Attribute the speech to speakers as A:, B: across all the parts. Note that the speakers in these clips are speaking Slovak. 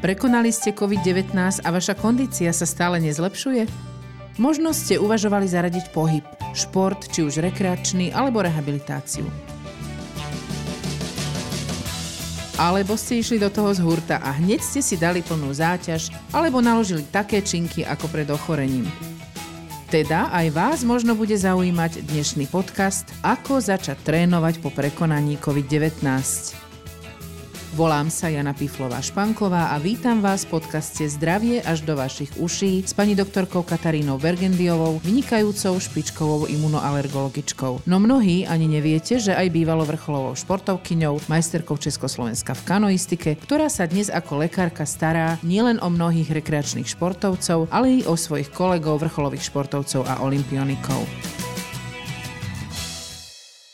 A: Prekonali ste COVID-19 a vaša kondícia sa stále nezlepšuje? Možno ste uvažovali zaradiť pohyb, šport, či už rekreačný alebo rehabilitáciu. Alebo ste išli do toho z hurta a hneď ste si dali plnú záťaž alebo naložili také činky ako pred ochorením. Teda aj vás možno bude zaujímať dnešný podcast Ako začať trénovať po prekonaní COVID-19. Volám sa Jana Piflová-Španková a vítam vás v podcaste Zdravie až do vašich uší s pani doktorkou Katarínou Bergendiovou, vynikajúcou špičkovou imunoalergologičkou. No mnohí ani neviete, že aj bývalo vrcholovou športovkyňou, majsterkou Československa v kanoistike, ktorá sa dnes ako lekárka stará nielen o mnohých rekreačných športovcov, ale i o svojich kolegov vrcholových športovcov a olimpionikov.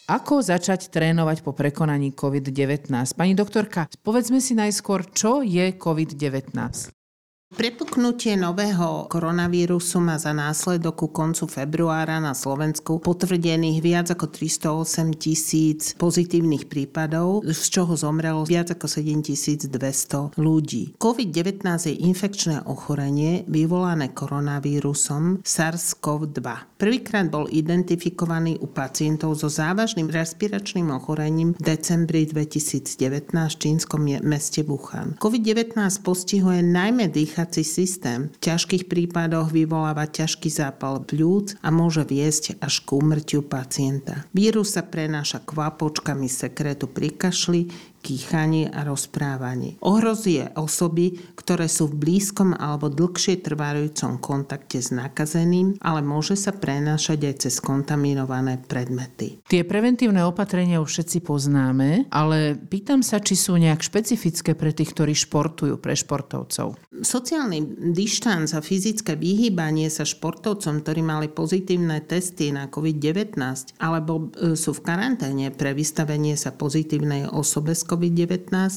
A: Ako začať trénovať po prekonaní COVID-19? Pani doktorka, povedzme si najskôr, čo je COVID-19?
B: Prepuknutie nového koronavírusu má za následok ku koncu februára na Slovensku potvrdených viac ako 308 tisíc pozitívnych prípadov, z čoho zomrelo viac ako 7200 ľudí. COVID-19 je infekčné ochorenie vyvolané koronavírusom SARS-CoV-2. Prvýkrát bol identifikovaný u pacientov so závažným respiračným ochorením v decembri 2019 v čínskom meste Wuhan. COVID-19 postihuje najmä dých dýchací systém. V ťažkých prípadoch vyvoláva ťažký zápal pľúc a môže viesť až k úmrtiu pacienta. Vírus sa prenáša kvapočkami sekretu pri kašli, kýchanie a rozprávanie. Ohrozuje osoby, ktoré sú v blízkom alebo dlhšie trvajúcom kontakte s nakazeným, ale môže sa prenášať aj cez kontaminované predmety.
A: Tie preventívne opatrenia už všetci poznáme, ale pýtam sa, či sú nejak špecifické pre tých, ktorí športujú, pre športovcov.
B: Sociálny dištanc a fyzické vyhýbanie sa športovcom, ktorí mali pozitívne testy na COVID-19 alebo e, sú v karanténe pre vystavenie sa pozitívnej osobe COVID-19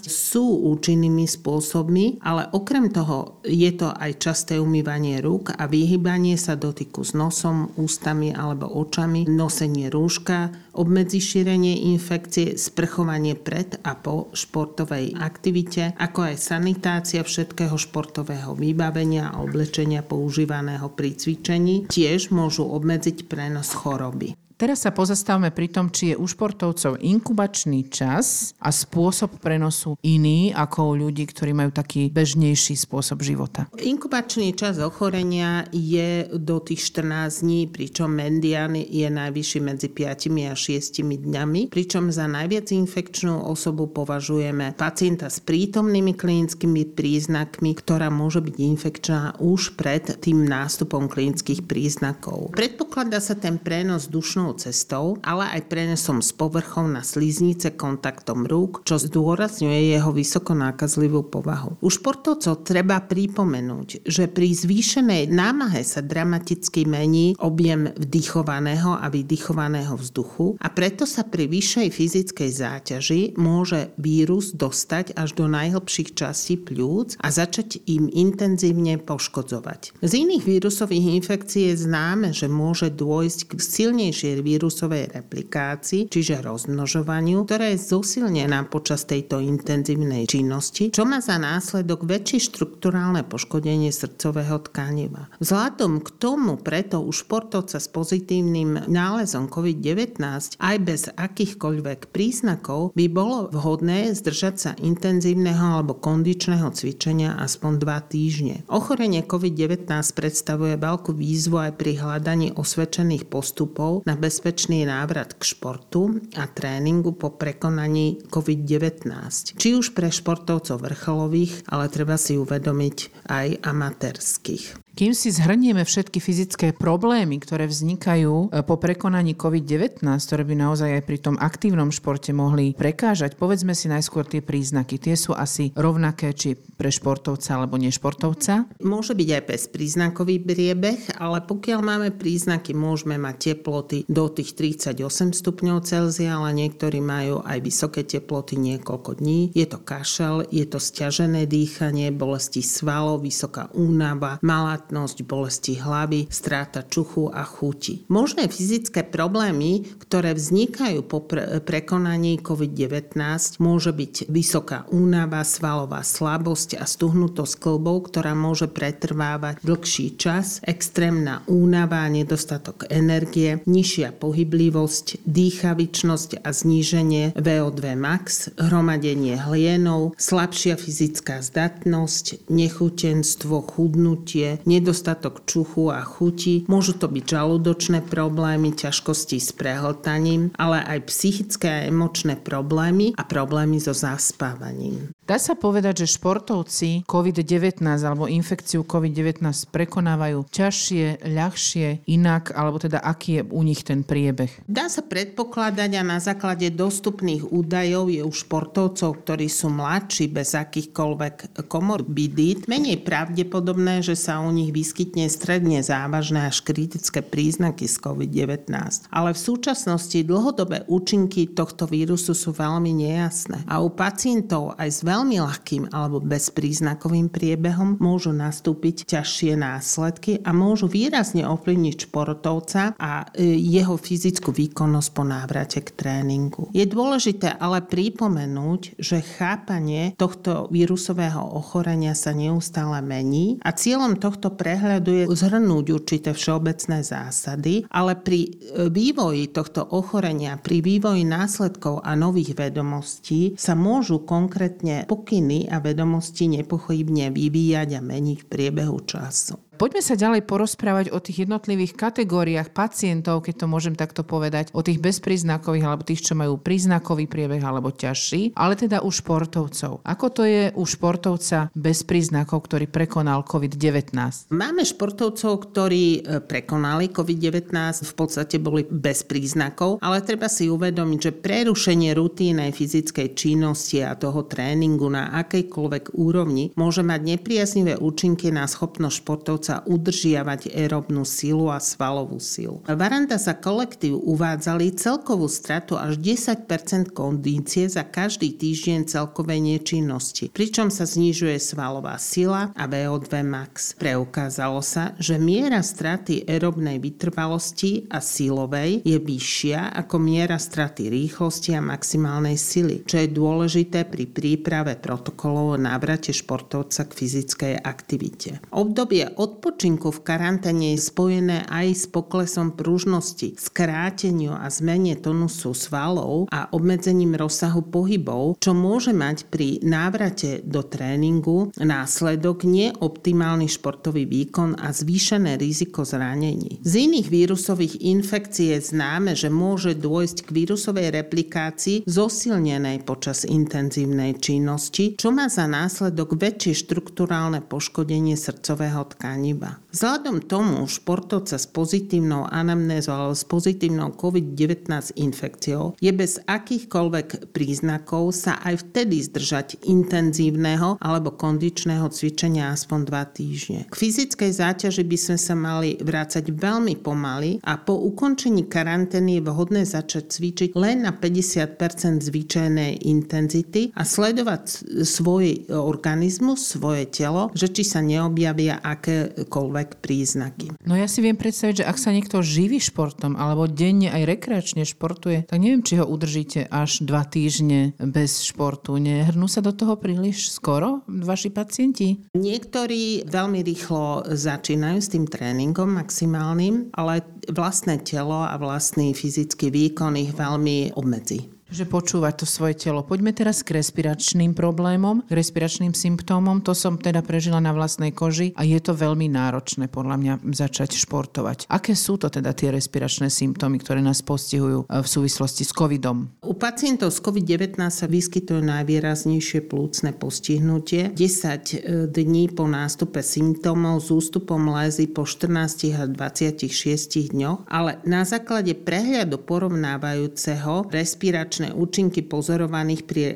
B: sú účinnými spôsobmi, ale okrem toho je to aj časté umývanie rúk a vyhybanie sa dotyku s nosom, ústami alebo očami, nosenie rúška, obmedzi šírenie infekcie, sprchovanie pred a po športovej aktivite, ako aj sanitácia všetkého športového vybavenia a oblečenia používaného pri cvičení, tiež môžu obmedziť prenos choroby.
A: Teraz sa pozastavme pri tom, či je u športovcov inkubačný čas a spôsob prenosu iný ako u ľudí, ktorí majú taký bežnejší spôsob života.
B: Inkubačný čas ochorenia je do tých 14 dní, pričom mendian je najvyšší medzi 5 a 6 dňami, pričom za najviac infekčnú osobu považujeme pacienta s prítomnými klinickými príznakmi, ktorá môže byť infekčná už pred tým nástupom klinických príznakov. Predpokladá sa ten prenos dušnou príjemnou cestou, ale aj prenesom z povrchov na sliznice kontaktom rúk, čo zdôrazňuje jeho vysoko nákazlivú povahu. U športovcov treba pripomenúť, že pri zvýšenej námahe sa dramaticky mení objem vdychovaného a vydychovaného vzduchu a preto sa pri vyššej fyzickej záťaži môže vírus dostať až do najhlbších častí pľúc a začať im intenzívne poškodzovať. Z iných vírusových infekcií je známe, že môže dôjsť k silnejšej vírusovej replikácii, čiže rozmnožovaniu, ktorá je zosilnená počas tejto intenzívnej činnosti, čo má za následok väčšie štrukturálne poškodenie srdcového tkaniva. Vzhľadom k tomu preto u športovca s pozitívnym nálezom COVID-19 aj bez akýchkoľvek príznakov by bolo vhodné zdržať sa intenzívneho alebo kondičného cvičenia aspoň 2 týždne. Ochorenie COVID-19 predstavuje veľkú výzvu aj pri hľadaní osvedčených postupov na bezpečný návrat k športu a tréningu po prekonaní COVID-19. Či už pre športovcov vrcholových, ale treba si uvedomiť aj amatérských.
A: Kým si zhrnieme všetky fyzické problémy, ktoré vznikajú e, po prekonaní COVID-19, ktoré by naozaj aj pri tom aktívnom športe mohli prekážať, povedzme si najskôr tie príznaky. Tie sú asi rovnaké, či pre športovca alebo nešportovca?
B: Môže byť aj bezpríznakový priebeh, ale pokiaľ máme príznaky, môžeme mať teploty do tých 38 stupňov Celzia, ale niektorí majú aj vysoké teploty niekoľko dní. Je to kašel, je to stiažené dýchanie, bolesti svalov, vysoká únava, malátnosť, bolesti hlavy, stráta čuchu a chuti. Možné fyzické problémy, ktoré vznikajú po pre- prekonaní COVID-19, môže byť vysoká únava, svalová slabosť a stuhnutosť klbov, ktorá môže pretrvávať dlhší čas, extrémna únava nedostatok energie, nižšia pohyblivosť, dýchavičnosť a zníženie VO2 max, hromadenie hlienov, slabšia fyzická zdatnosť, nechutenstvo, chudnutie, nedostatok čuchu a chuti. Môžu to byť žalúdočné problémy, ťažkosti s prehltaním, ale aj psychické a emočné problémy a problémy so zaspávaním.
A: Dá sa povedať, že športovci COVID-19 alebo infekciu COVID-19 prekonávajú ťažšie, ľahšie, inak, alebo teda aký je u nich ten priebeh?
B: Dá sa predpokladať a na základe dostupných údajov je u športovcov, ktorí sú mladší bez akýchkoľvek komorbidít, menej pravdepodobné, že sa u nich vyskytne stredne závažné až kritické príznaky z COVID-19. Ale v súčasnosti dlhodobé účinky tohto vírusu sú veľmi nejasné. A u pacientov aj s veľmi ľahkým alebo bezpríznakovým priebehom môžu nastúpiť ťažšie následky a môžu výrazne ovplyvniť športovca a e, jeho fyzickú výkonnosť po návrate k tréningu. Je dôležité ale pripomenúť, že chápanie tohto vírusového ochorenia sa neustále mení a cieľom tohto prehľadu je zhrnúť určité všeobecné zásady, ale pri e, vývoji tohto ochorenia, pri vývoji následkov a nových vedomostí sa môžu konkrétne pokyny a vedomosti nepochybne vyvíjať a meniť v priebehu času.
A: Poďme sa ďalej porozprávať o tých jednotlivých kategóriách pacientov, keď to môžem takto povedať, o tých bezpríznakových alebo tých, čo majú príznakový priebeh alebo ťažší, ale teda u športovcov. Ako to je u športovca bez príznakov, ktorý prekonal COVID-19?
B: Máme športovcov, ktorí e, prekonali COVID-19, v podstate boli bez príznakov, ale treba si uvedomiť, že prerušenie rutínej fyzickej činnosti a toho tréningu na akejkoľvek úrovni môže mať nepriaznivé účinky na schopnosť športovca sa udržiavať aerobnú silu a svalovú silu. Varanda za kolektív uvádzali celkovú stratu až 10% kondície za každý týždeň celkovej nečinnosti, pričom sa znižuje svalová sila a VO2 max. Preukázalo sa, že miera straty aerobnej vytrvalosti a silovej je vyššia ako miera straty rýchlosti a maximálnej sily, čo je dôležité pri príprave protokolov o návrate športovca k fyzickej aktivite. Obdobie od odpočinku v karanténe je spojené aj s poklesom pružnosti, skráteniu a zmene tonusu svalov a obmedzením rozsahu pohybov, čo môže mať pri návrate do tréningu následok neoptimálny športový výkon a zvýšené riziko zranení. Z iných vírusových infekcií je známe, že môže dôjsť k vírusovej replikácii zosilnenej počas intenzívnej činnosti, čo má za následok väčšie štruktúrálne poškodenie srdcového tkania iba. Vzhľadom tomu športovca s pozitívnou anamnézou alebo s pozitívnou COVID-19 infekciou je bez akýchkoľvek príznakov sa aj vtedy zdržať intenzívneho alebo kondičného cvičenia aspoň 2 týždne. K fyzickej záťaži by sme sa mali vrácať veľmi pomaly a po ukončení karantény je vhodné začať cvičiť len na 50% zvyčajnej intenzity a sledovať svoj organizmus, svoje telo, že či sa neobjavia aké akékoľvek príznaky.
A: No ja si viem predstaviť, že ak sa niekto živí športom alebo denne aj rekreačne športuje, tak neviem, či ho udržíte až dva týždne bez športu. Nehrnú sa do toho príliš skoro vaši pacienti?
B: Niektorí veľmi rýchlo začínajú s tým tréningom maximálnym, ale vlastné telo a vlastný fyzický výkon ich veľmi obmedzí
A: že počúvať to svoje telo. Poďme teraz k respiračným problémom, k respiračným symptómom. To som teda prežila na vlastnej koži a je to veľmi náročné podľa mňa začať športovať. Aké sú to teda tie respiračné symptómy, ktoré nás postihujú e, v súvislosti s covidom?
B: U pacientov s COVID-19 sa vyskytuje najvýraznejšie plúcne postihnutie. 10 e, dní po nástupe symptómov s ústupom lézy po 14 a 26 dňoch, ale na základe prehľadu porovnávajúceho respiračného nebezpečné účinky pozorovaných pri e,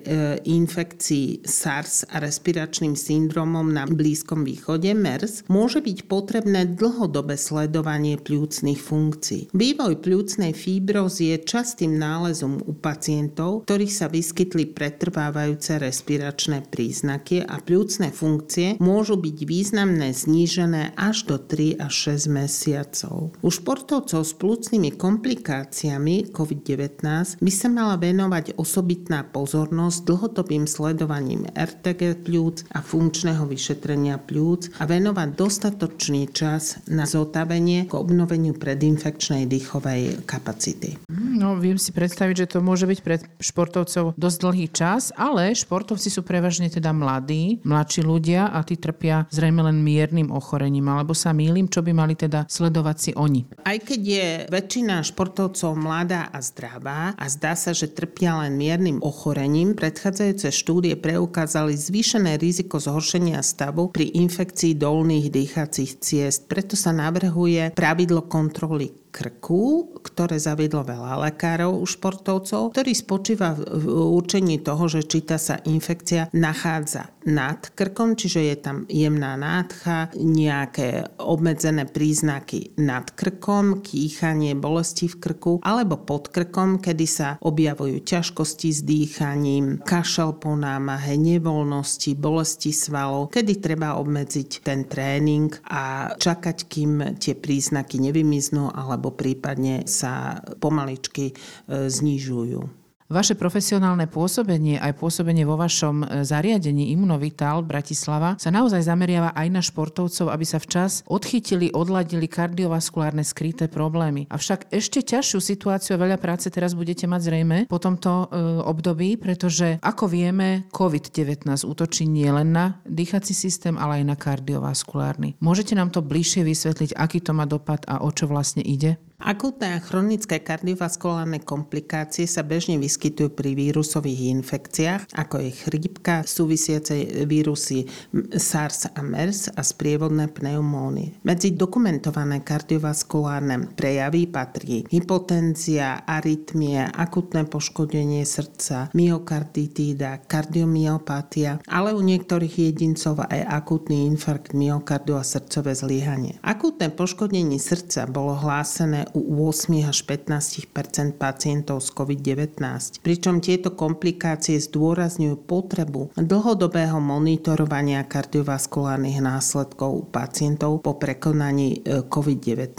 B: infekcii SARS a respiračným syndromom na Blízkom východe MERS môže byť potrebné dlhodobé sledovanie pľúcnych funkcií. Vývoj pľúcnej fibrozy je častým nálezom u pacientov, ktorých sa vyskytli pretrvávajúce respiračné príznaky a pľúcne funkcie môžu byť významné znížené až do 3 až 6 mesiacov. U športovcov s plúcnymi komplikáciami COVID-19 by sa mala venovať osobitná pozornosť dlhodobým sledovaním RTG pľúc a funkčného vyšetrenia pľúc a venovať dostatočný čas na zotavenie k obnoveniu predinfekčnej dýchovej kapacity.
A: No, viem si predstaviť, že to môže byť pre športovcov dosť dlhý čas, ale športovci sú prevažne teda mladí, mladší ľudia a tí trpia zrejme len miernym ochorením. Alebo sa mýlim, čo by mali teda sledovať si oni?
B: Aj keď je väčšina športovcov mladá a zdravá a zdá sa, že trpia len miernym ochorením, predchádzajúce štúdie preukázali zvýšené riziko zhoršenia stavu pri infekcii dolných dýchacích ciest. Preto sa navrhuje pravidlo kontroly krku, ktoré zaviedlo veľa lekárov u športovcov, ktorý spočíva v určení toho, že či tá sa infekcia nachádza nad krkom, čiže je tam jemná nádcha, nejaké obmedzené príznaky nad krkom, kýchanie, bolesti v krku, alebo pod krkom, kedy sa objavujú ťažkosti s dýchaním, kašel po námahe, nevoľnosti, bolesti svalov, kedy treba obmedziť ten tréning a čakať, kým tie príznaky nevymiznú alebo alebo prípadne sa pomaličky e, znižujú.
A: Vaše profesionálne pôsobenie aj pôsobenie vo vašom e, zariadení Imunovital Bratislava sa naozaj zameriava aj na športovcov, aby sa včas odchytili, odladili kardiovaskulárne skryté problémy. Avšak ešte ťažšiu situáciu a veľa práce teraz budete mať zrejme po tomto e, období, pretože ako vieme, COVID-19 útočí nielen na dýchací systém, ale aj na kardiovaskulárny. Môžete nám to bližšie vysvetliť, aký to má dopad a o čo vlastne ide?
B: Akutné a chronické kardiovaskulárne komplikácie sa bežne vyskytujú pri vírusových infekciách, ako je chrípka, súvisiace vírusy SARS a MERS a sprievodné pneumónie. Medzi dokumentované kardiovaskulárne prejavy patrí hypotenzia, arytmie, akutné poškodenie srdca, myokarditída, kardiomyopatia, ale u niektorých jedincov aj akutný infarkt myokardu a srdcové zlyhanie. Akutné poškodenie srdca bolo hlásené u 8 až 15% pacientov z COVID-19. Pričom tieto komplikácie zdôrazňujú potrebu dlhodobého monitorovania kardiovaskulárnych následkov u pacientov po prekonaní e, COVID-19,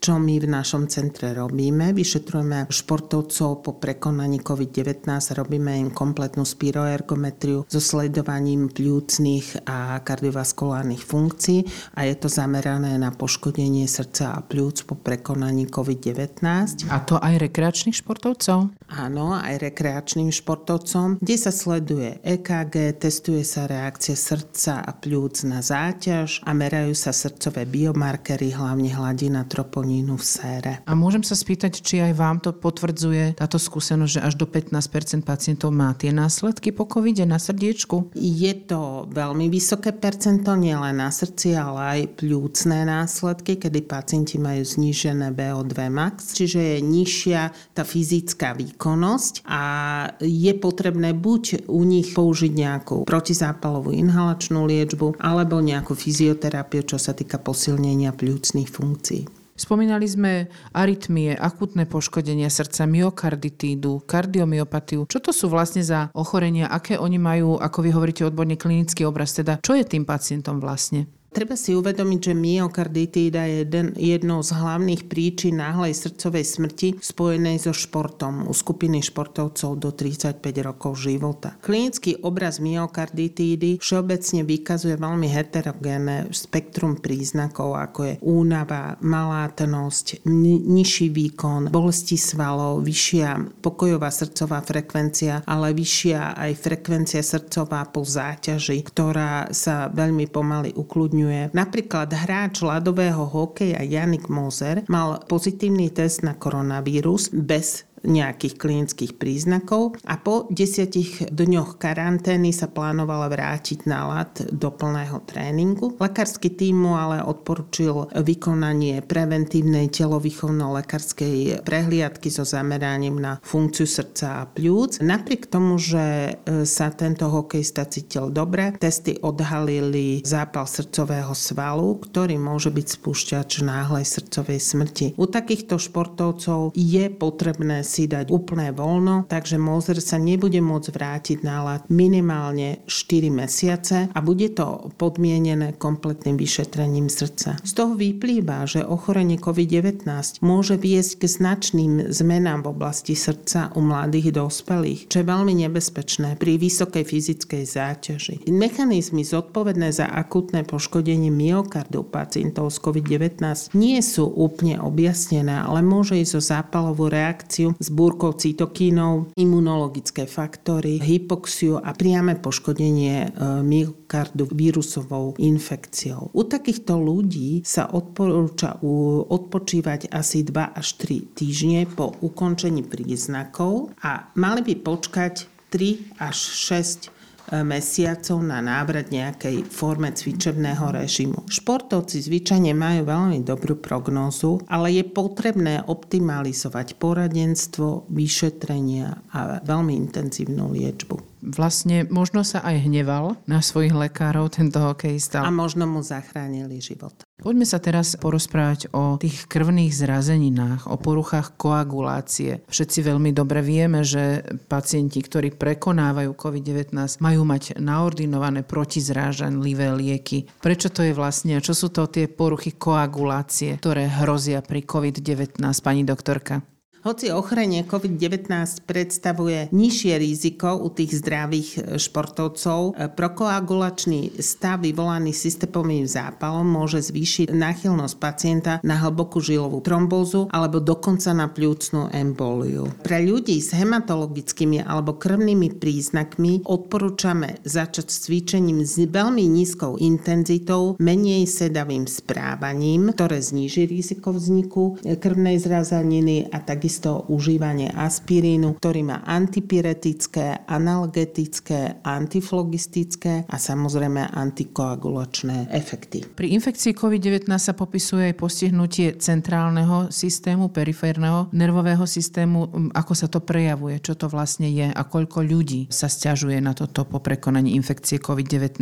B: čo my v našom centre robíme. Vyšetrujeme športovcov po prekonaní COVID-19, robíme im kompletnú spiroergometriu so sledovaním pľúcnych a kardiovaskulárnych funkcií a je to zamerané na poškodenie srdca a pľúc po prekonaní COVID-19.
A: A to aj rekreačných športovcov?
B: Áno, aj rekreačným športovcom, kde sa sleduje EKG, testuje sa reakcie srdca a pľúc na záťaž a merajú sa srdcové biomarkery, hlavne hladina troponínu v sére.
A: A môžem sa spýtať, či aj vám to potvrdzuje táto skúsenosť, že až do 15% pacientov má tie následky po covid na srdiečku?
B: Je to veľmi vysoké percento, nielen na srdci, ale aj pľúcne následky, kedy pacienti majú znížené VO2 max, čiže je nižšia tá fyzická výkonnosť výkonnosť a je potrebné buď u nich použiť nejakú protizápalovú inhalačnú liečbu alebo nejakú fyzioterapiu, čo sa týka posilnenia pľúcnych funkcií.
A: Spomínali sme arytmie, akutné poškodenia srdca, myokarditídu, kardiomyopatiu. Čo to sú vlastne za ochorenia? Aké oni majú, ako vy hovoríte odborne, klinický obraz? Teda čo je tým pacientom vlastne?
B: Treba si uvedomiť, že myokarditída je jeden, jednou z hlavných príčin náhlej srdcovej smrti spojenej so športom u skupiny športovcov do 35 rokov života. Klinický obraz myokarditídy všeobecne vykazuje veľmi heterogénne spektrum príznakov, ako je únava, malátnosť, nižší výkon, bolesti svalov, vyššia pokojová srdcová frekvencia, ale vyššia aj frekvencia srdcová po záťaži, ktorá sa veľmi pomaly ukludňuje umožňuje. Napríklad hráč ľadového hokeja Janik Moser mal pozitívny test na koronavírus bez nejakých klinických príznakov a po desiatich dňoch karantény sa plánovala vrátiť na lat do plného tréningu. Lekársky tým mu ale odporučil vykonanie preventívnej telovýchovno-lekárskej prehliadky so zameraním na funkciu srdca a pľúc. Napriek tomu, že e, sa tento hokejista cítil dobre, testy odhalili zápal srdcového svalu, ktorý môže byť spúšťač náhlej srdcovej smrti. U takýchto športovcov je potrebné si dať úplné voľno, takže Moser sa nebude môcť vrátiť na lat minimálne 4 mesiace a bude to podmienené kompletným vyšetrením srdca. Z toho vyplýva, že ochorenie COVID-19 môže viesť k značným zmenám v oblasti srdca u mladých dospelých, čo je veľmi nebezpečné pri vysokej fyzickej záťaži. Mechanizmy zodpovedné za akutné poškodenie myokardu pacientov s COVID-19 nie sú úplne objasnené, ale môže ísť o zápalovú reakciu s búrkou cytokínov, imunologické faktory, hypoxiu a priame poškodenie e, myokardu vírusovou infekciou. U takýchto ľudí sa odporúča odpočívať asi 2 až 3 týždne po ukončení príznakov a mali by počkať 3 až 6 mesiacov na návrat nejakej forme cvičebného režimu. Športovci zvyčajne majú veľmi dobrú prognózu, ale je potrebné optimalizovať poradenstvo, vyšetrenia a veľmi intenzívnu liečbu
A: vlastne možno sa aj hneval na svojich lekárov, tento hokejista.
B: A možno mu zachránili život.
A: Poďme sa teraz porozprávať o tých krvných zrazeninách, o poruchách koagulácie. Všetci veľmi dobre vieme, že pacienti, ktorí prekonávajú COVID-19, majú mať naordinované protizrážanlivé lieky. Prečo to je vlastne? Čo sú to tie poruchy koagulácie, ktoré hrozia pri COVID-19, pani doktorka?
B: Hoci ochorenie COVID-19 predstavuje nižšie riziko u tých zdravých e, športovcov, e, prokoagulačný stav vyvolaný systémovým zápalom môže zvýšiť náchylnosť pacienta na hlbokú žilovú trombózu alebo dokonca na pľúcnú emboliu. Pre ľudí s hematologickými alebo krvnými príznakmi odporúčame začať s cvičením s veľmi nízkou intenzitou, menej sedavým správaním, ktoré zníži riziko vzniku e, krvnej zrazaniny a takisto takisto užívanie aspirínu, ktorý má antipyretické, analgetické, antiflogistické a samozrejme antikoagulačné efekty.
A: Pri infekcii COVID-19 sa popisuje aj postihnutie centrálneho systému, periférneho nervového systému. Ako sa to prejavuje? Čo to vlastne je? A koľko ľudí sa stiažuje na toto po prekonaní infekcie COVID-19?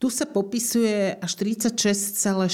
B: Tu sa popisuje až 36,4%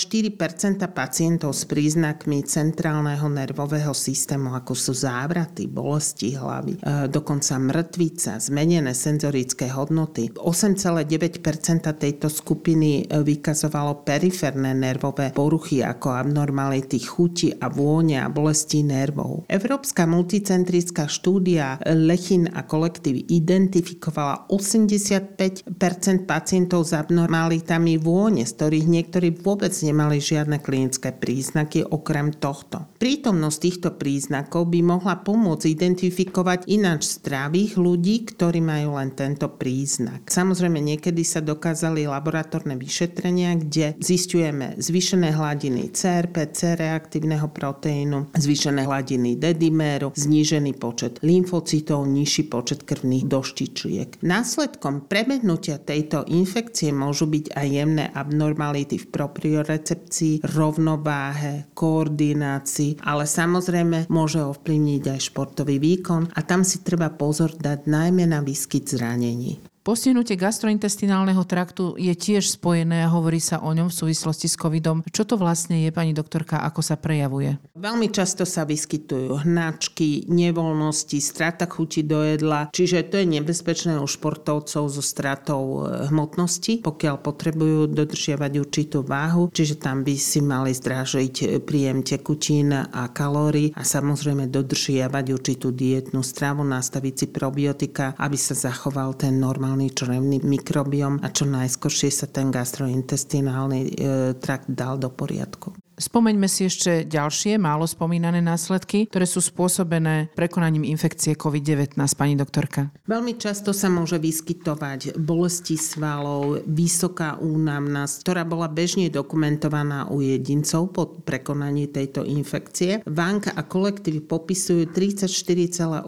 B: pacientov s príznakmi centrálneho nervového systému, ako sú závraty, bolesti hlavy, e, dokonca mŕtvica, zmenené senzorické hodnoty. 8,9% tejto skupiny e, vykazovalo periférne nervové poruchy ako abnormality chuti a vône a bolesti nervov. Európska multicentrická štúdia Lechin a kolektív identifikovala 85% pacientov s abnormálnymi abnormalitami vône, z ktorých niektorí vôbec nemali žiadne klinické príznaky okrem tohto. Prítomnosť týchto príznakov by mohla pomôcť identifikovať ináč zdravých ľudí, ktorí majú len tento príznak. Samozrejme, niekedy sa dokázali laboratórne vyšetrenia, kde zistujeme zvýšené hladiny CRP, C reaktívneho proteínu, zvýšené hladiny dediméru, znížený počet lymfocytov, nižší počet krvných doštičiek. Následkom prebehnutia tejto infekcie môžu byť aj jemné abnormality v propriorecepcii, rovnováhe, koordinácii, ale samozrejme môže ovplyvniť aj športový výkon a tam si treba pozor dať najmä na výskyt zranení.
A: Postihnutie gastrointestinálneho traktu je tiež spojené a hovorí sa o ňom v súvislosti s covidom. Čo to vlastne je, pani doktorka, ako sa prejavuje?
B: Veľmi často sa vyskytujú hnačky, nevoľnosti, strata chuti do jedla, čiže to je nebezpečné u športovcov so stratou e, hmotnosti, pokiaľ potrebujú dodržiavať určitú váhu, čiže tam by si mali zdrážiť príjem tekutín a kalórií a samozrejme dodržiavať určitú dietnú stravu, nastaviť si probiotika, aby sa zachoval ten normálny intestinálny črevný mikrobiom a čo najskoršie sa ten gastrointestinálny e, trakt dal do poriadku.
A: Spomeňme si ešte ďalšie málo spomínané následky, ktoré sú spôsobené prekonaním infekcie COVID-19, pani doktorka.
B: Veľmi často sa môže vyskytovať bolesti svalov, vysoká únavnosť, ktorá bola bežne dokumentovaná u jedincov po prekonaní tejto infekcie. Vánka a kolektívy popisujú 34,8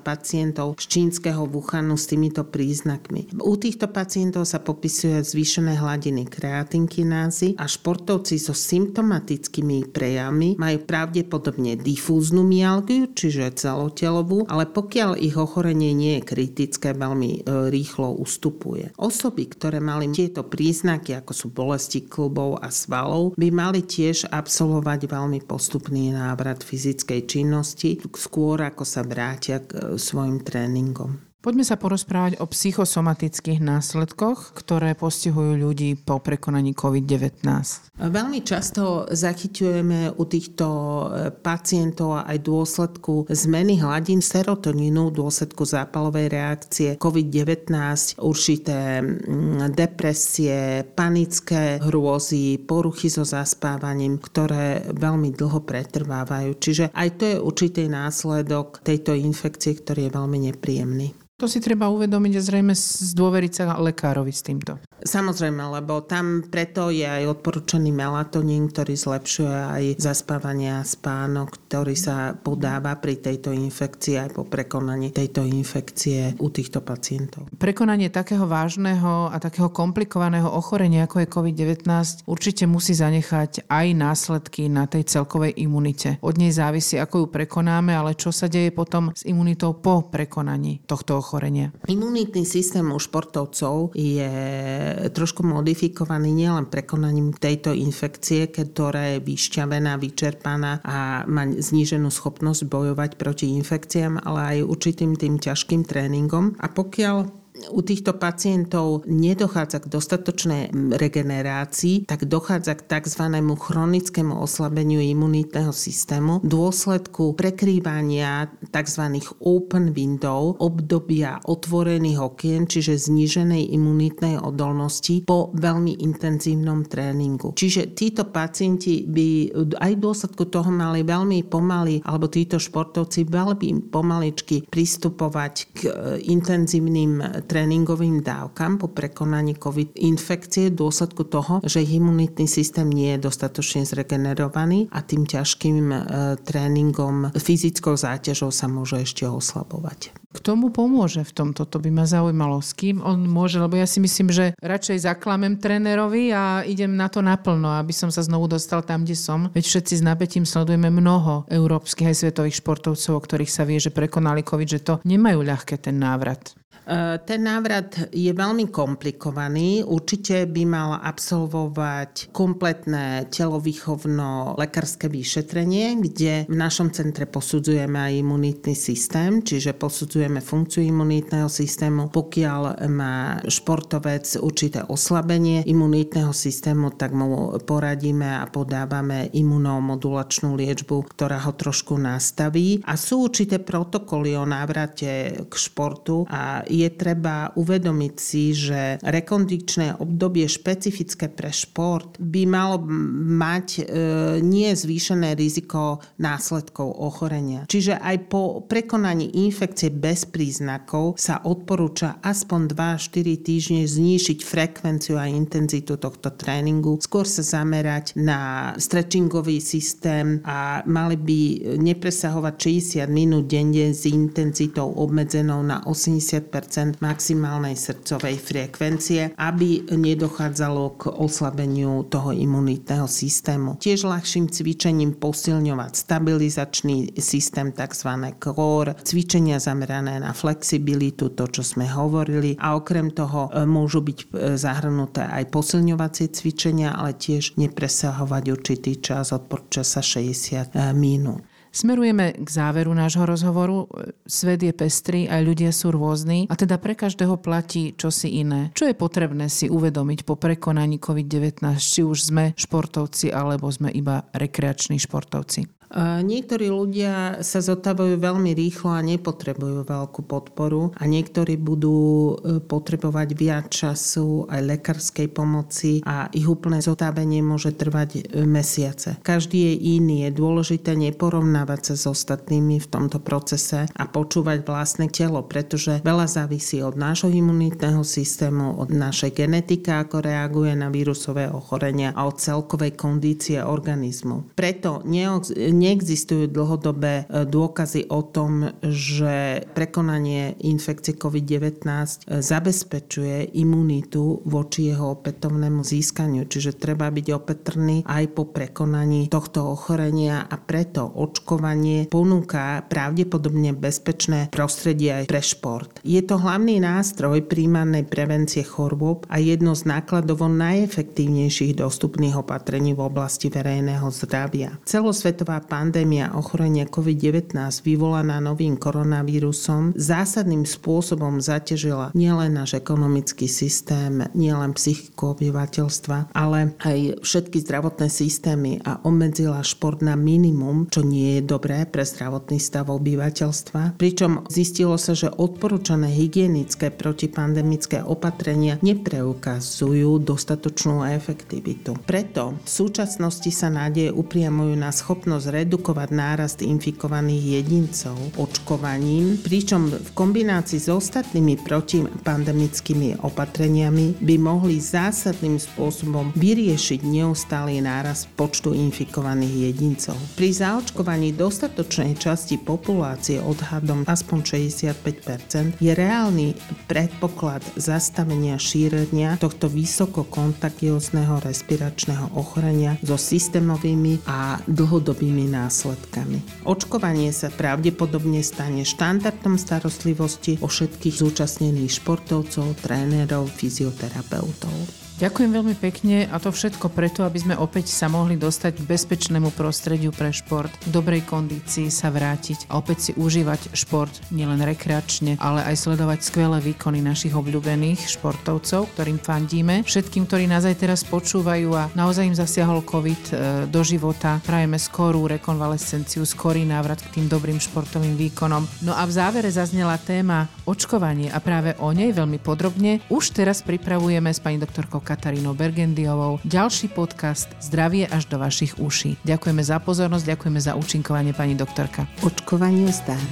B: pacientov z čínskeho Wuhanu s týmito príznakmi. U týchto pacientov sa popisuje zvýšené hladiny kreatinkinázy a športovci so symptómami symptomatickými prejavmi majú pravdepodobne difúznu myalgiu, čiže celotelovú, ale pokiaľ ich ochorenie nie je kritické, veľmi e, rýchlo ustupuje. Osoby, ktoré mali tieto príznaky, ako sú bolesti klubov a svalov, by mali tiež absolvovať veľmi postupný návrat fyzickej činnosti, skôr ako sa vrátia k e, svojim tréningom.
A: Poďme sa porozprávať o psychosomatických následkoch, ktoré postihujú ľudí po prekonaní COVID-19.
B: Veľmi často zachyťujeme u týchto e, pacientov aj dôsledku zmeny hladín serotonínu, dôsledku zápalovej reakcie COVID-19, určité depresie, panické hrôzy, poruchy so zaspávaním, ktoré veľmi dlho pretrvávajú. Čiže aj to je určitý následok tejto infekcie, ktorý je veľmi nepríjemný.
A: To si treba uvedomiť a zrejme zdôveriť sa lekárovi s týmto.
B: Samozrejme, lebo tam preto je aj odporúčaný melatonín, ktorý zlepšuje aj zaspávanie a spánok, ktorý sa podáva pri tejto infekcii aj po prekonaní tejto infekcie u týchto pacientov.
A: Prekonanie takého vážneho a takého komplikovaného ochorenia, ako je COVID-19, určite musí zanechať aj následky na tej celkovej imunite. Od nej závisí, ako ju prekonáme, ale čo sa deje potom s imunitou po prekonaní tohto ochorenia?
B: Imunitný systém u športovcov je trošku modifikovaný nielen prekonaním tejto infekcie, ktorá je vyšťavená, vyčerpaná a má zníženú schopnosť bojovať proti infekciám, ale aj určitým tým ťažkým tréningom. A pokiaľ u týchto pacientov nedochádza k dostatočnej regenerácii, tak dochádza k tzv. chronickému oslabeniu imunitného systému v dôsledku prekrývania tzv. open window, obdobia otvorených okien, čiže zníženej imunitnej odolnosti po veľmi intenzívnom tréningu. Čiže títo pacienti by aj v dôsledku toho mali veľmi pomaly, alebo títo športovci veľmi pomaličky pristupovať k e, intenzívnym tréningovým dávkam po prekonaní COVID infekcie v dôsledku toho, že ich imunitný systém nie je dostatočne zregenerovaný a tým ťažkým e, tréningom, fyzickou záťažou sa môže ešte oslabovať.
A: K tomu pomôže v tomto, to by ma zaujímalo. S kým on môže, lebo ja si myslím, že radšej zaklamem trénerovi a idem na to naplno, aby som sa znovu dostal tam, kde som. Veď všetci s napätím sledujeme mnoho európskych aj svetových športovcov, o ktorých sa vie, že prekonali COVID, že to nemajú ľahké ten návrat.
B: E, ten návrat je veľmi komplikovaný. Určite by mal absolvovať kompletné telovýchovno lekárske vyšetrenie, kde v našom centre posudzujeme aj imunitný systém, čiže posudzujeme funkciu imunitného systému. Pokiaľ má športovec určité oslabenie imunitného systému, tak mu poradíme a podávame imunomodulačnú liečbu, ktorá ho trošku nastaví. A sú určité protokoly o návrate k športu a je treba uvedomiť si, že rekondičné obdobie špecifické pre šport by malo mať e, nie zvýšené riziko následkov ochorenia. Čiže aj po prekonaní infekcie bez príznakov sa odporúča aspoň 2-4 týždne znížiť frekvenciu a intenzitu tohto tréningu, skôr sa zamerať na stretchingový systém a mali by nepresahovať 60 minút denne s intenzitou obmedzenou na 80 maximálnej srdcovej frekvencie, aby nedochádzalo k oslabeniu toho imunitného systému. Tiež ľahším cvičením posilňovať stabilizačný systém tzv. core, cvičenia zamerané na flexibilitu, to čo sme hovorili a okrem toho e, môžu byť e, zahrnuté aj posilňovacie cvičenia, ale tiež nepresahovať určitý čas, odporúča sa 60 e, minút.
A: Smerujeme k záveru nášho rozhovoru. Svet je pestrý, aj ľudia sú rôzni a teda pre každého platí čosi iné. Čo je potrebné si uvedomiť po prekonaní COVID-19, či už sme športovci alebo sme iba rekreační športovci?
B: Niektorí ľudia sa zotavujú veľmi rýchlo a nepotrebujú veľkú podporu a niektorí budú e, potrebovať viac času aj lekárskej pomoci a ich úplné zotavenie môže trvať e, mesiace. Každý je iný, je dôležité neporovnávať sa s ostatnými v tomto procese a počúvať vlastné telo, pretože veľa závisí od nášho imunitného systému, od našej genetiky, ako reaguje na vírusové ochorenia a od celkovej kondície organizmu. Preto neexistujú dlhodobé e, dôkazy o tom, že prekonanie infekcie COVID-19 e, zabezpečuje imunitu voči jeho opätovnému získaniu. Čiže treba byť opatrný aj po prekonaní tohto ochorenia a preto očkovanie ponúka pravdepodobne bezpečné prostredie aj pre šport. Je to hlavný nástroj príjmanej prevencie chorôb a jedno z nákladovo najefektívnejších dostupných opatrení v oblasti verejného zdravia. Celosvetová pandémia ochorenia COVID-19 vyvolaná novým koronavírusom zásadným spôsobom zaťažila nielen náš ekonomický systém, nielen psychiku obyvateľstva, ale aj všetky zdravotné systémy a obmedzila šport na minimum, čo nie je dobré pre zdravotný stav obyvateľstva. Pričom zistilo sa, že odporúčané hygienické protipandemické opatrenia nepreukazujú dostatočnú efektivitu. Preto v súčasnosti sa nádeje upriamujú na schopnosť redukovať nárast infikovaných jedincov očkovaním, pričom v kombinácii s ostatnými protipandemickými opatreniami by mohli zásadným spôsobom vyriešiť neustály nárast počtu infikovaných jedincov. Pri zaočkovaní dostatočnej časti populácie odhadom aspoň 65% je reálny predpoklad zastavenia šírenia tohto vysoko kontagiózneho respiračného ochorenia so systémovými a dlhodobými následkami. Očkovanie sa pravdepodobne stane štandardom starostlivosti o všetkých zúčastnených športovcov, trénerov, fyzioterapeutov.
A: Ďakujem veľmi pekne a to všetko preto, aby sme opäť sa mohli dostať k bezpečnému prostrediu pre šport, v dobrej kondícii sa vrátiť a opäť si užívať šport nielen rekreačne, ale aj sledovať skvelé výkony našich obľúbených športovcov, ktorým fandíme. Všetkým, ktorí nás aj teraz počúvajú a naozaj im zasiahol COVID e, do života, prajeme skorú rekonvalescenciu, skorý návrat k tým dobrým športovým výkonom. No a v závere zaznela téma očkovanie a práve o nej veľmi podrobne už teraz pripravujeme s pani doktorkou Katarínou Bergendiovou. Ďalší podcast Zdravie až do vašich uší. Ďakujeme za pozornosť, ďakujeme za účinkovanie pani doktorka.
B: Očkovanie zdar.